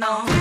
너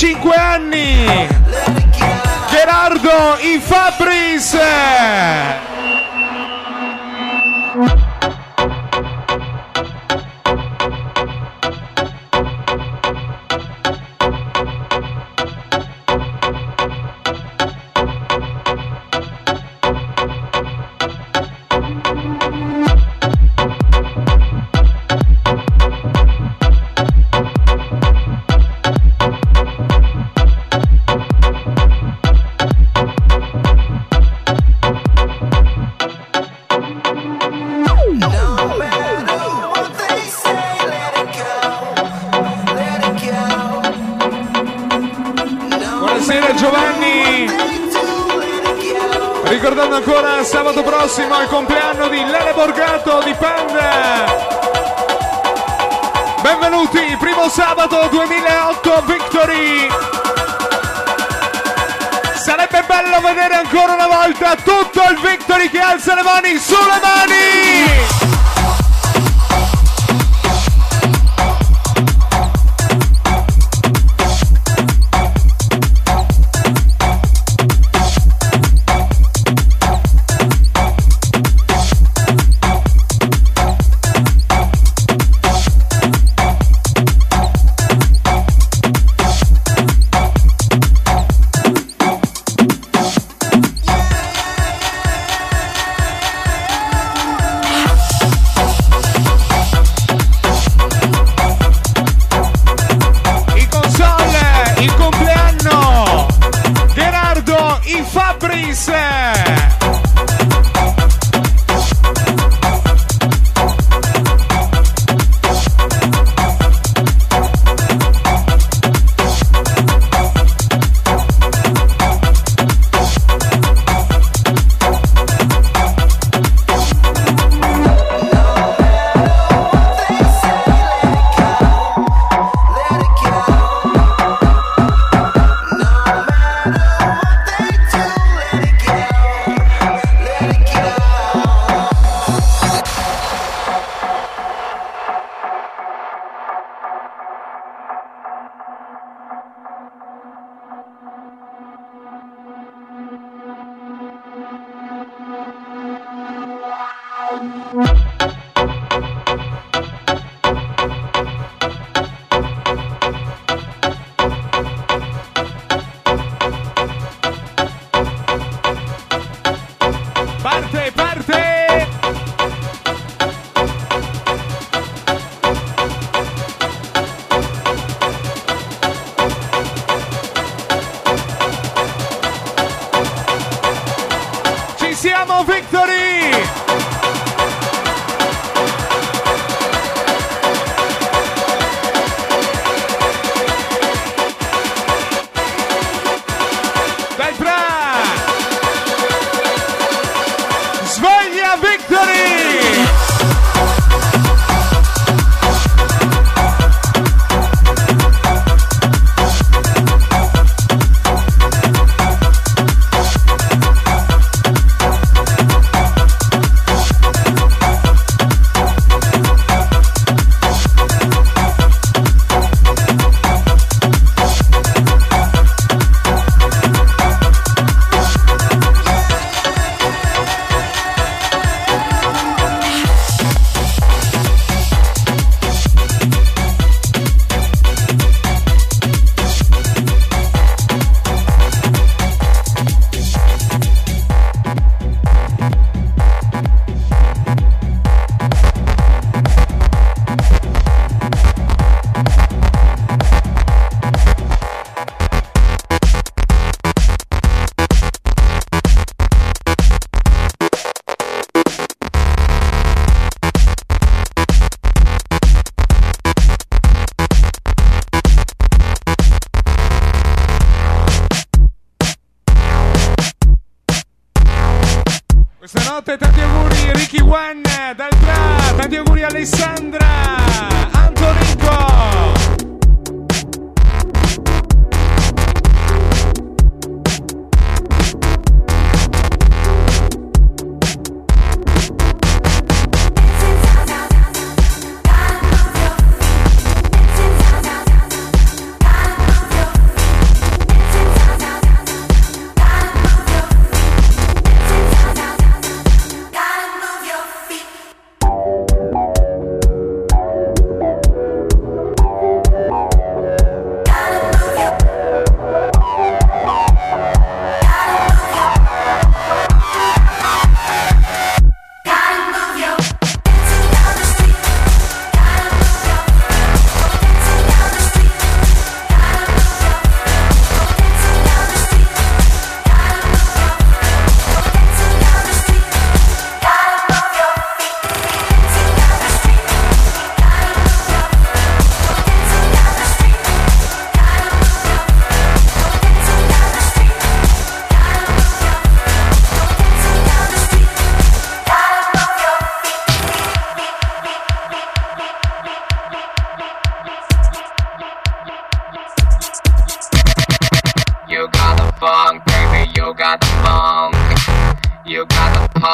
5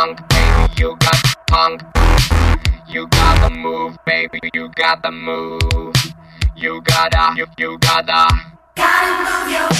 funk, baby, you got the funk. You got the move, baby, you got the move. You gotta, you, you gotta. Gotta move your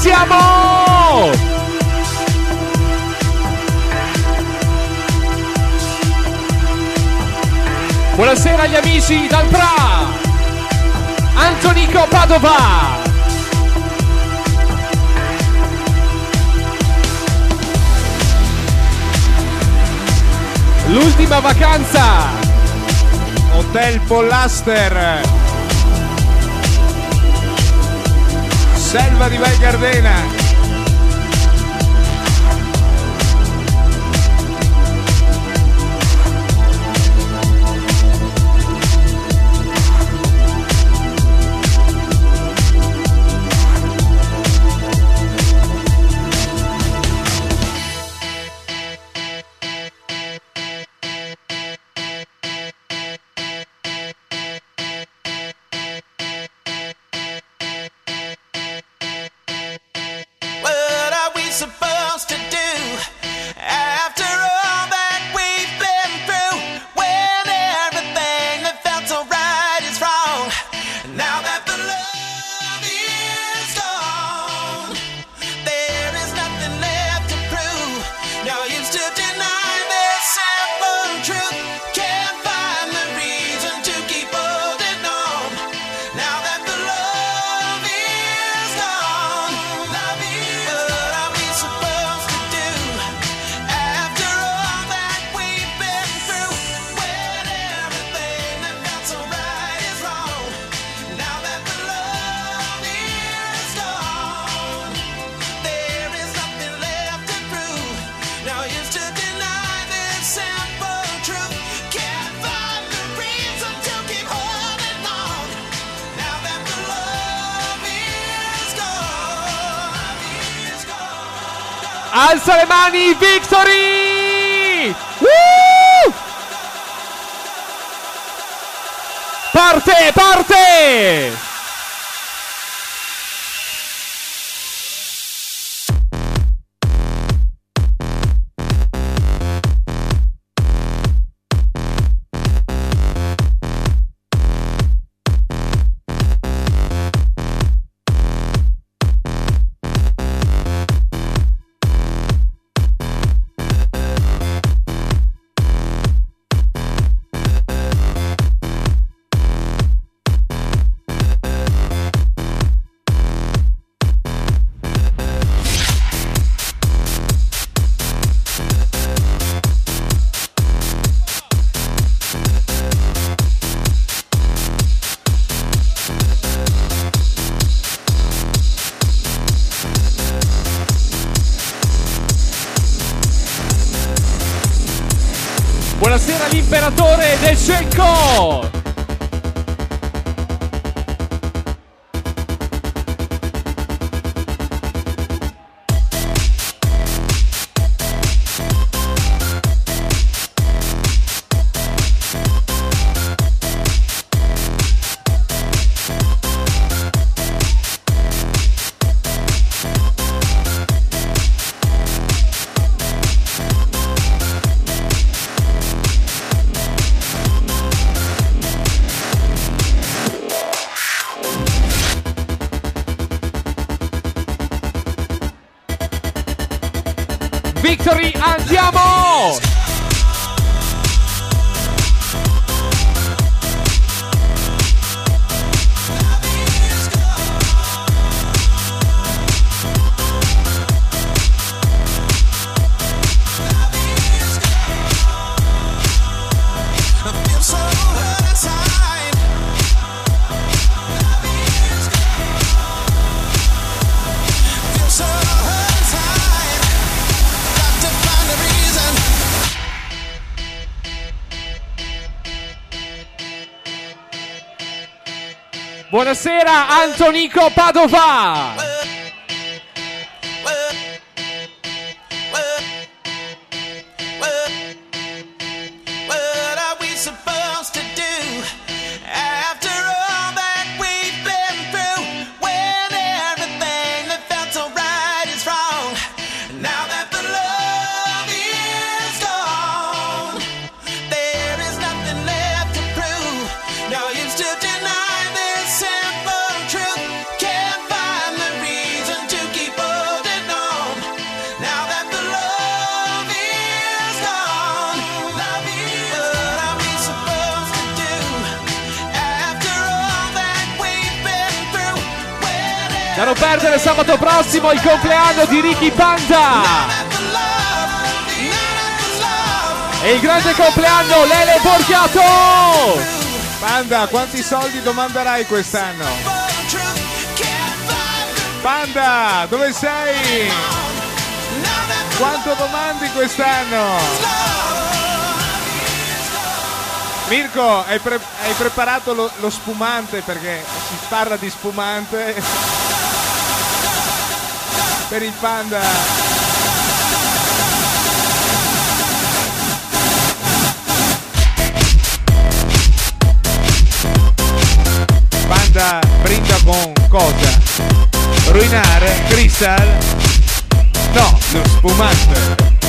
siamo! Buonasera agli amici dal Pra, Antonico Padova. L'ultima vacanza, Hotel Pollaster. Selva di Val Gardena. López. Go。Buonasera Antonico Padova. Prossimo il compleanno di Ricky Panda. E il grande compleanno Lele Borghiato. Panda, quanti soldi domanderai quest'anno? Panda, dove sei? Quanto domandi quest'anno? Mirko, hai, pre- hai preparato lo, lo spumante perché si parla di spumante per il panda. Panda brinda con cosa? Ruinare? Crystal? No, lo spumante.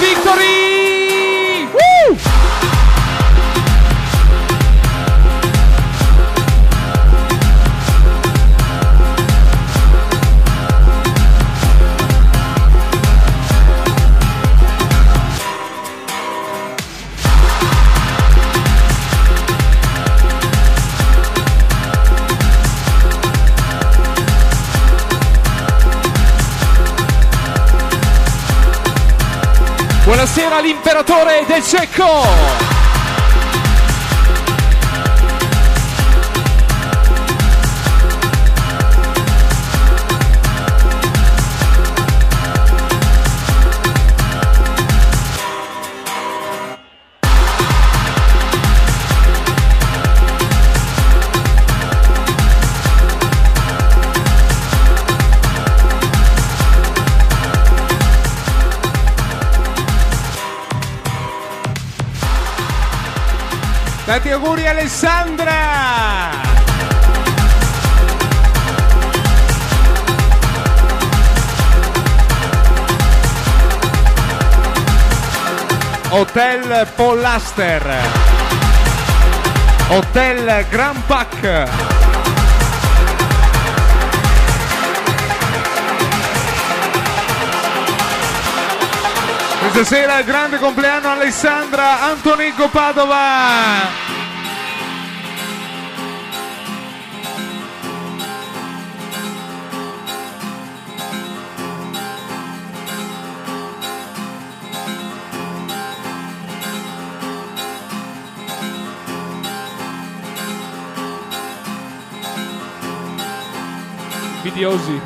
Victory! De Checo. Hotel Pollaster. Hotel Grand Pack. Questa sera il grande compleanno Alessandra Antonico Padova. Invidiosi.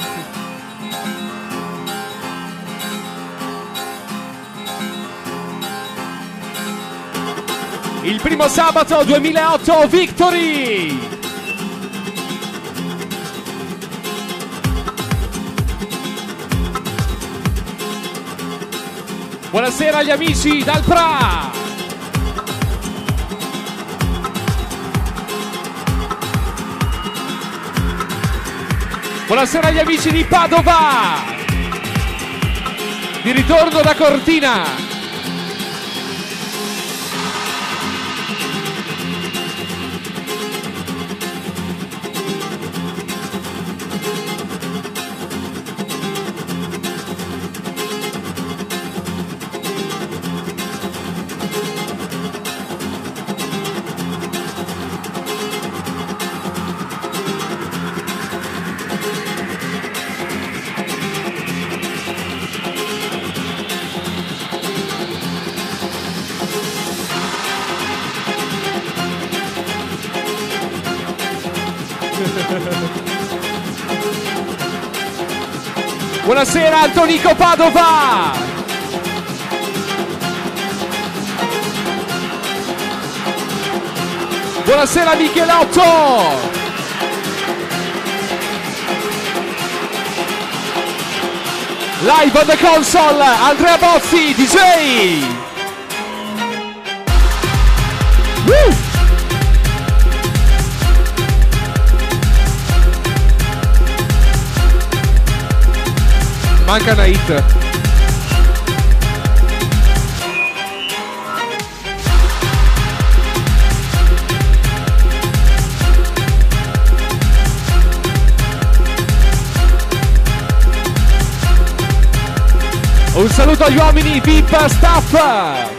Il primo sabato 2008 Victory! Buonasera agli amici dal Pra! Buonasera agli amici di Padova! Di ritorno da Cortina! Antonico Padova! Buonasera Michelotto! Live on the console, Andrea Bozzi, DJ! Woo! Manca una hit. Un saluto agli uomini VIP staff!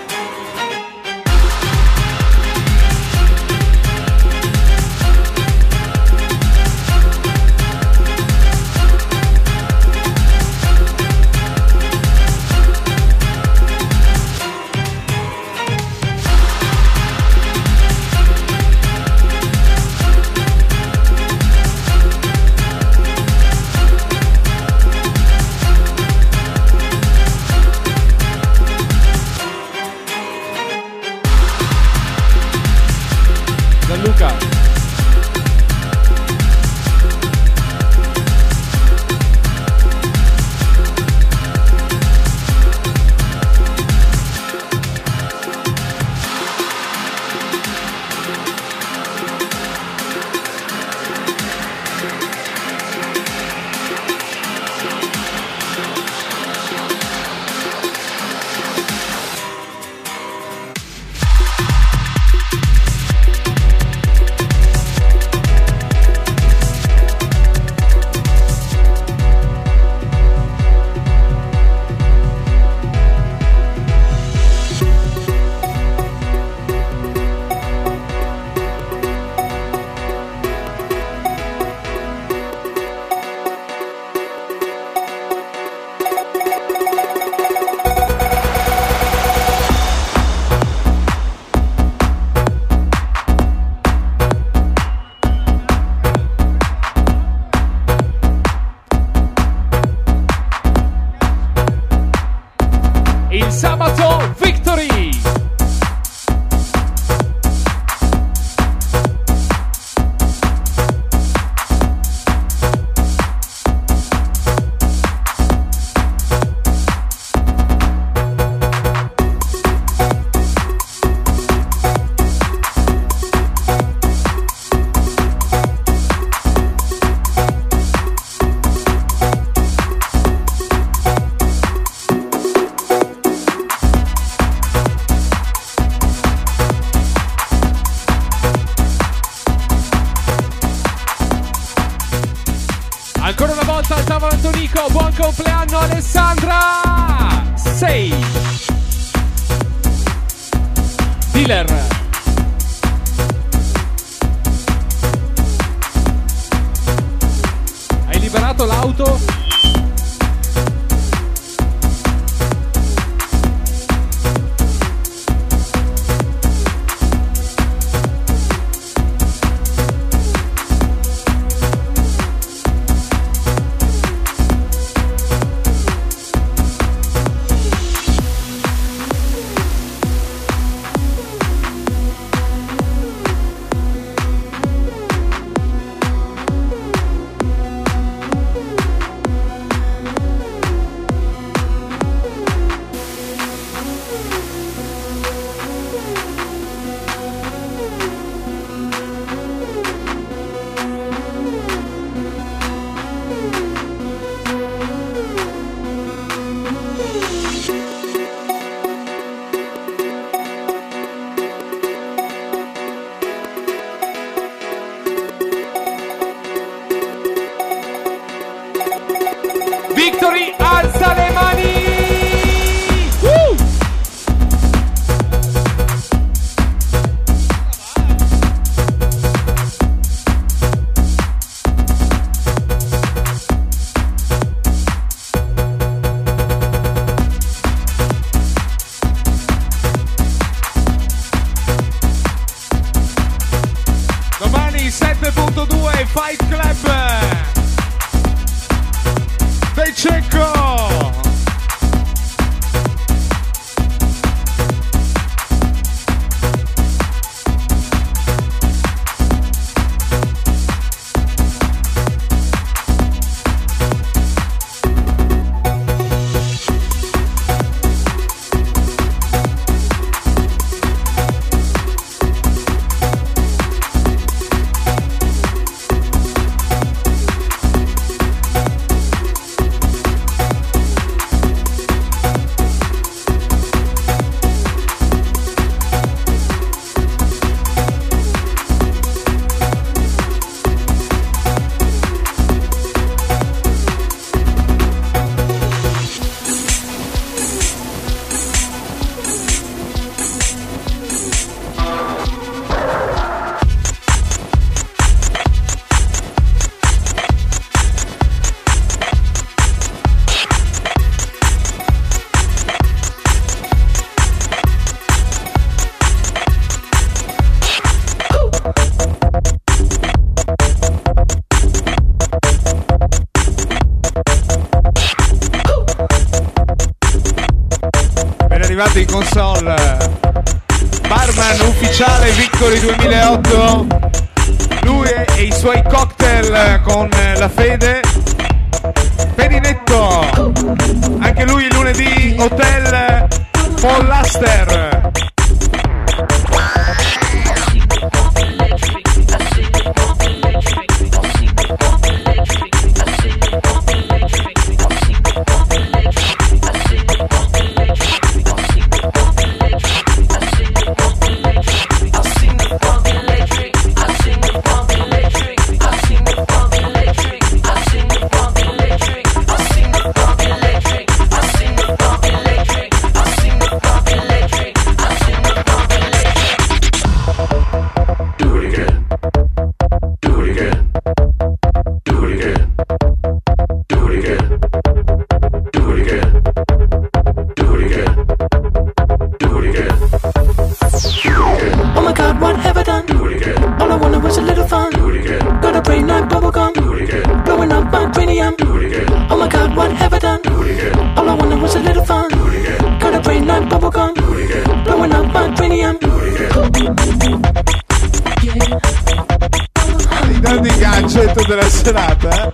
gadget della serata? Eh?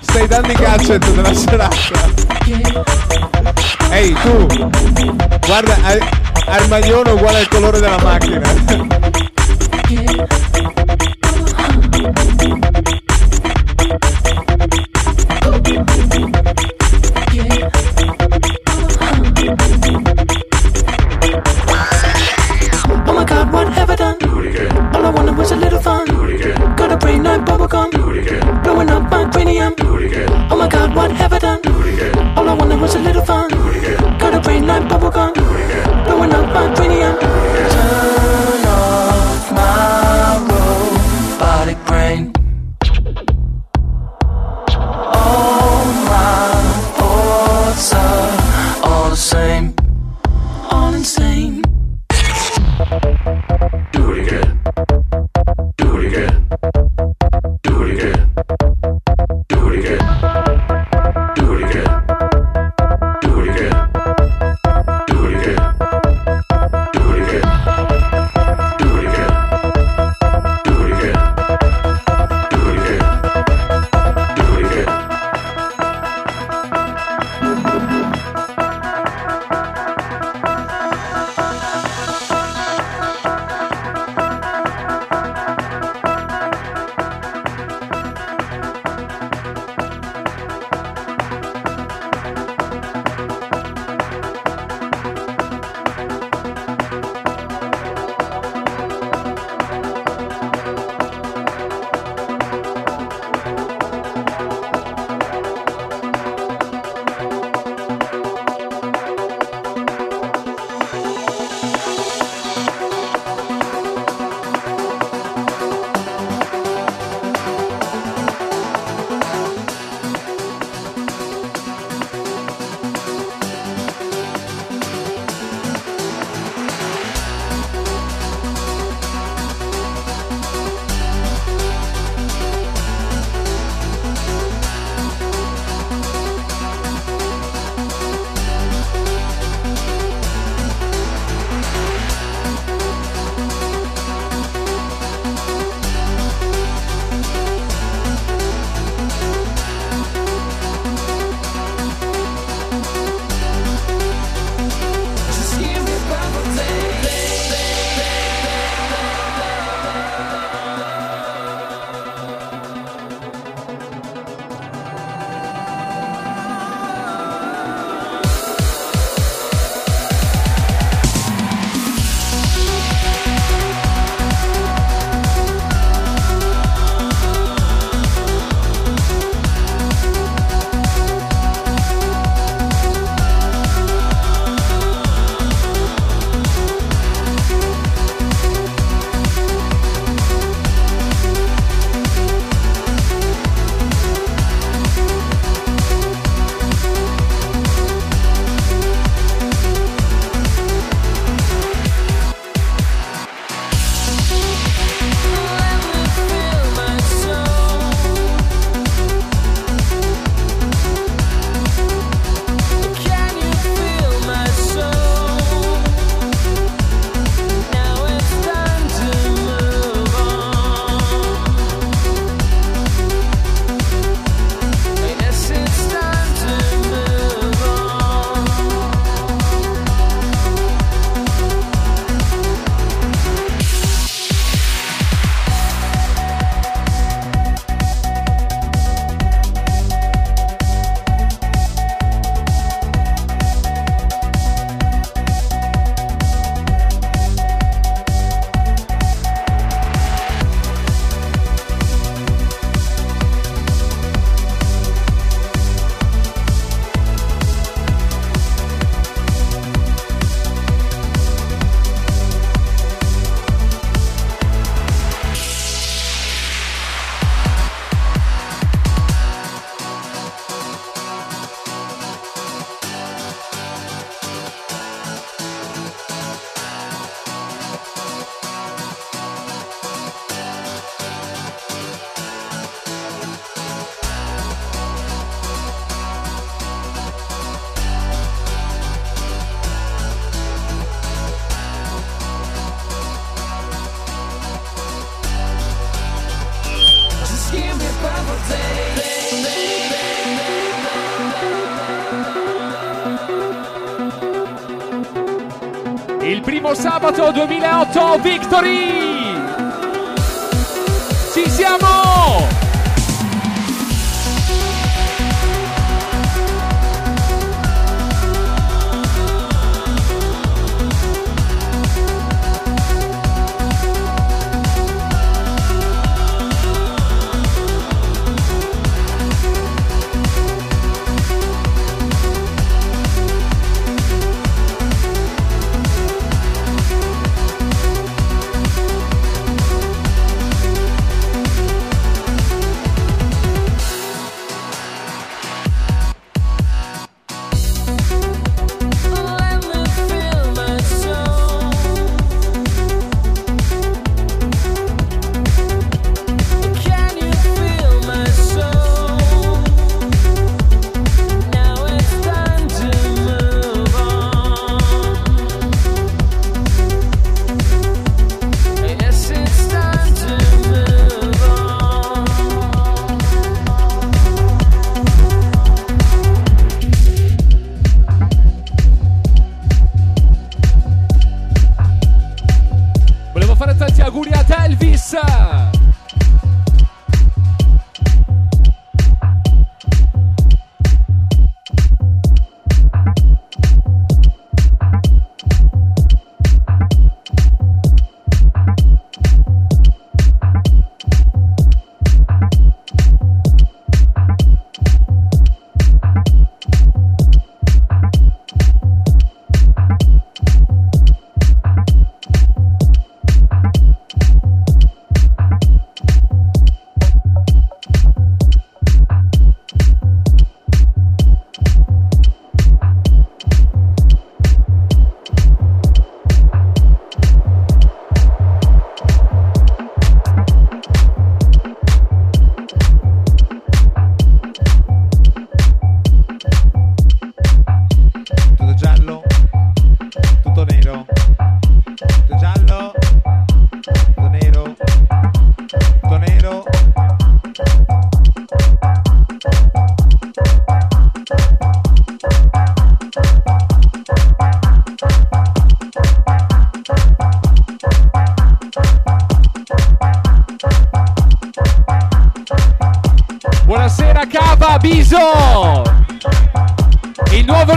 Stai dando i gadget della serata? Ehi tu, guarda, Armaglione uguale al colore della macchina. blowing up my cranium. It. Oh my god, what have I done? It. All I wanted was a little fun. Got a brain like bubblegum. Blowing up my cranium.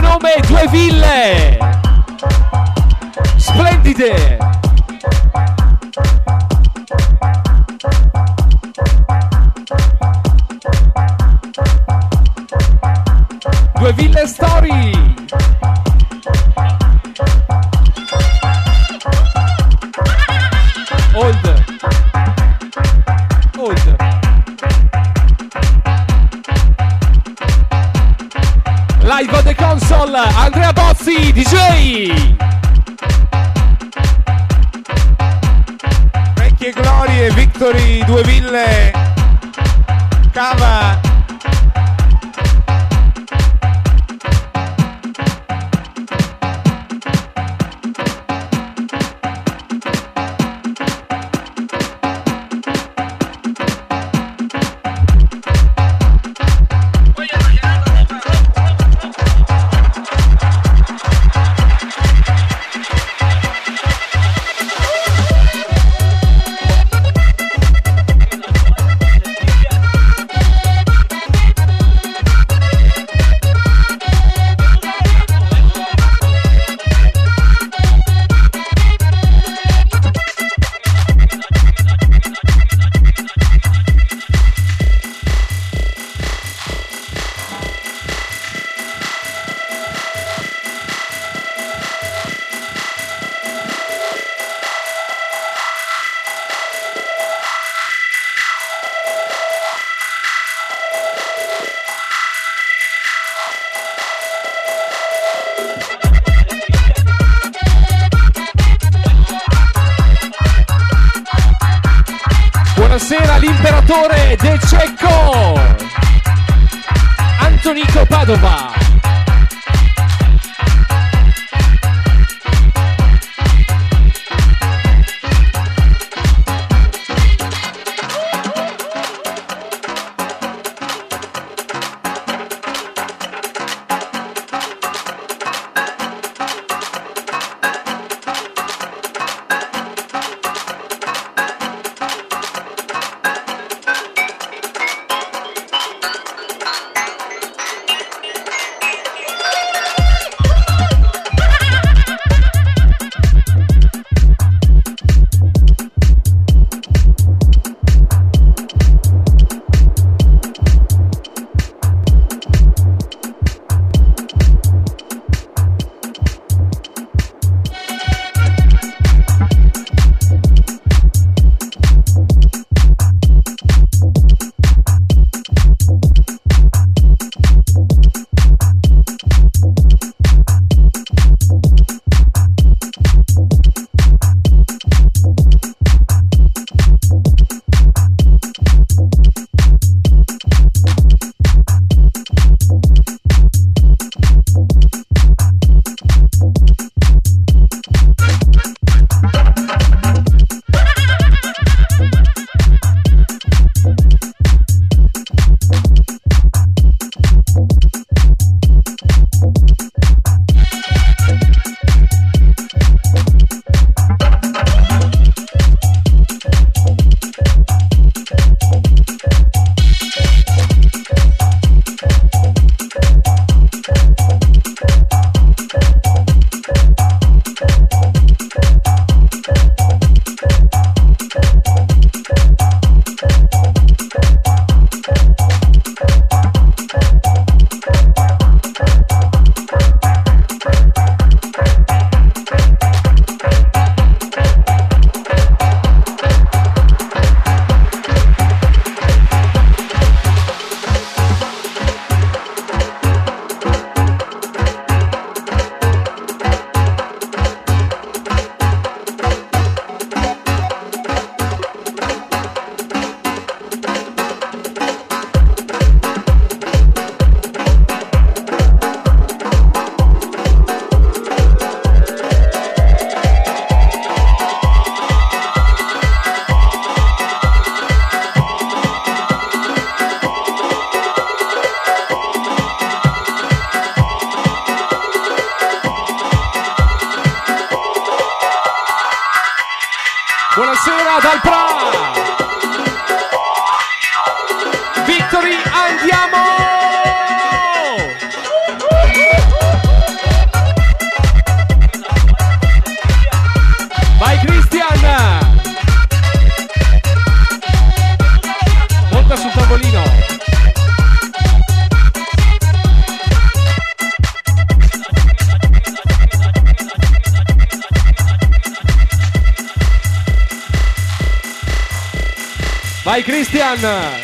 Nome Due Ville. Splendide. Antonico Vai Christian!